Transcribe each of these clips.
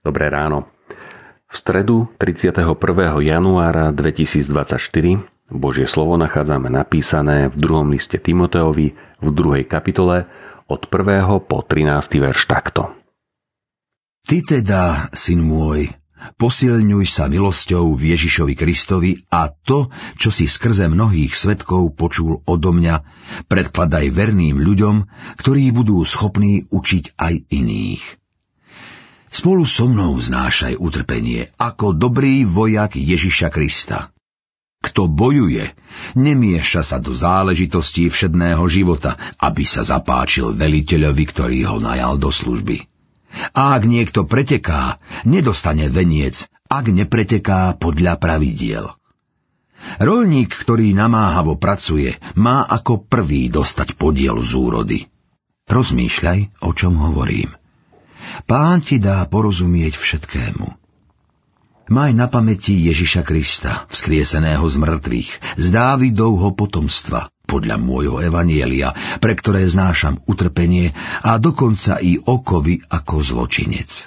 Dobré ráno. V stredu 31. januára 2024 Božie slovo nachádzame napísané v druhom liste Timoteovi v druhej kapitole od 1. po 13. verš takto. Ty teda, syn môj, posilňuj sa milosťou v Ježišovi Kristovi a to, čo si skrze mnohých svetkov počul odo mňa, predkladaj verným ľuďom, ktorí budú schopní učiť aj iných. Spolu so mnou znášaj utrpenie ako dobrý vojak Ježiša Krista. Kto bojuje, nemieša sa do záležitostí všedného života, aby sa zapáčil veliteľovi, ktorý ho najal do služby. A ak niekto preteká, nedostane veniec, ak nepreteká podľa pravidiel. Rolník, ktorý namáhavo pracuje, má ako prvý dostať podiel z úrody. Rozmýšľaj, o čom hovorím. Pán ti dá porozumieť všetkému. Maj na pamäti Ježiša Krista, vzkrieseného z mŕtvych, z Dávidovho potomstva, podľa môjho evanielia, pre ktoré znášam utrpenie a dokonca i okovy ako zločinec.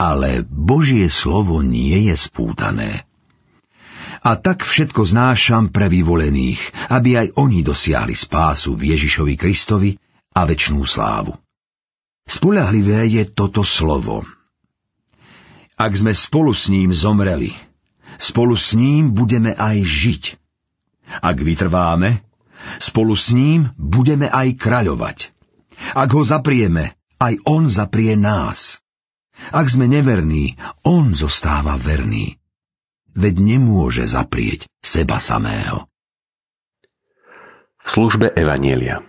Ale Božie slovo nie je spútané. A tak všetko znášam pre vyvolených, aby aj oni dosiahli spásu v Ježišovi Kristovi a väčšnú slávu. Spolahlivé je toto slovo. Ak sme spolu s ním zomreli, spolu s ním budeme aj žiť. Ak vytrváme, spolu s ním budeme aj kraľovať. Ak ho zaprieme, aj on zaprie nás. Ak sme neverní, on zostáva verný. Veď nemôže zaprieť seba samého. V službe Evanielia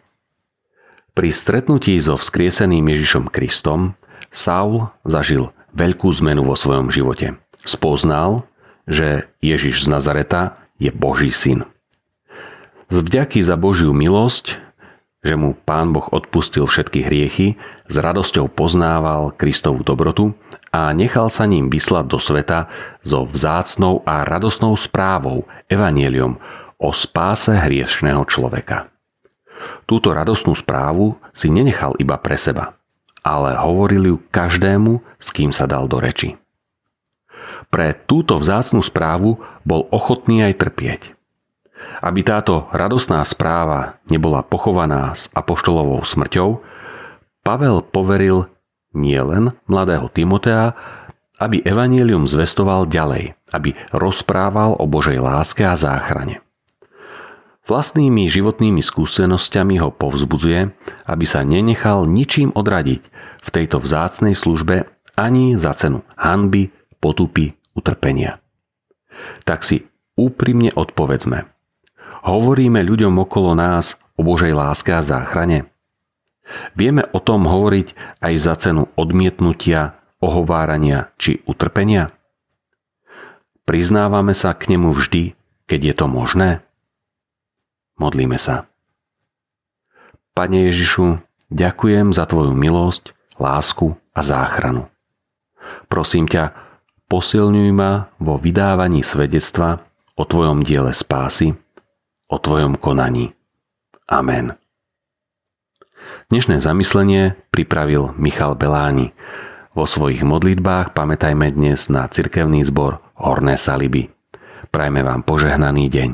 pri stretnutí so vzkrieseným Ježišom Kristom Saul zažil veľkú zmenu vo svojom živote. Spoznal, že Ježiš z Nazareta je Boží syn. Z vďaky za Božiu milosť, že mu Pán Boh odpustil všetky hriechy, s radosťou poznával Kristovú dobrotu a nechal sa ním vyslať do sveta so vzácnou a radosnou správou, evanieliom o spáse hriešného človeka. Túto radostnú správu si nenechal iba pre seba, ale hovoril ju každému, s kým sa dal do reči. Pre túto vzácnú správu bol ochotný aj trpieť. Aby táto radostná správa nebola pochovaná s apoštolovou smrťou, Pavel poveril nielen mladého Timotea, aby evanílium zvestoval ďalej, aby rozprával o Božej láske a záchrane. Vlastnými životnými skúsenosťami ho povzbudzuje, aby sa nenechal ničím odradiť v tejto vzácnej službe ani za cenu hanby, potupy, utrpenia. Tak si úprimne odpovedzme. Hovoríme ľuďom okolo nás o Božej láske a záchrane? Vieme o tom hovoriť aj za cenu odmietnutia, ohovárania či utrpenia? Priznávame sa k nemu vždy, keď je to možné? Modlíme sa. Pane Ježišu, ďakujem za Tvoju milosť, lásku a záchranu. Prosím ťa, posilňuj ma vo vydávaní svedectva o Tvojom diele spásy, o Tvojom konaní. Amen. Dnešné zamyslenie pripravil Michal Beláni. Vo svojich modlitbách pamätajme dnes na cirkevný zbor Horné Saliby. Prajme vám požehnaný deň.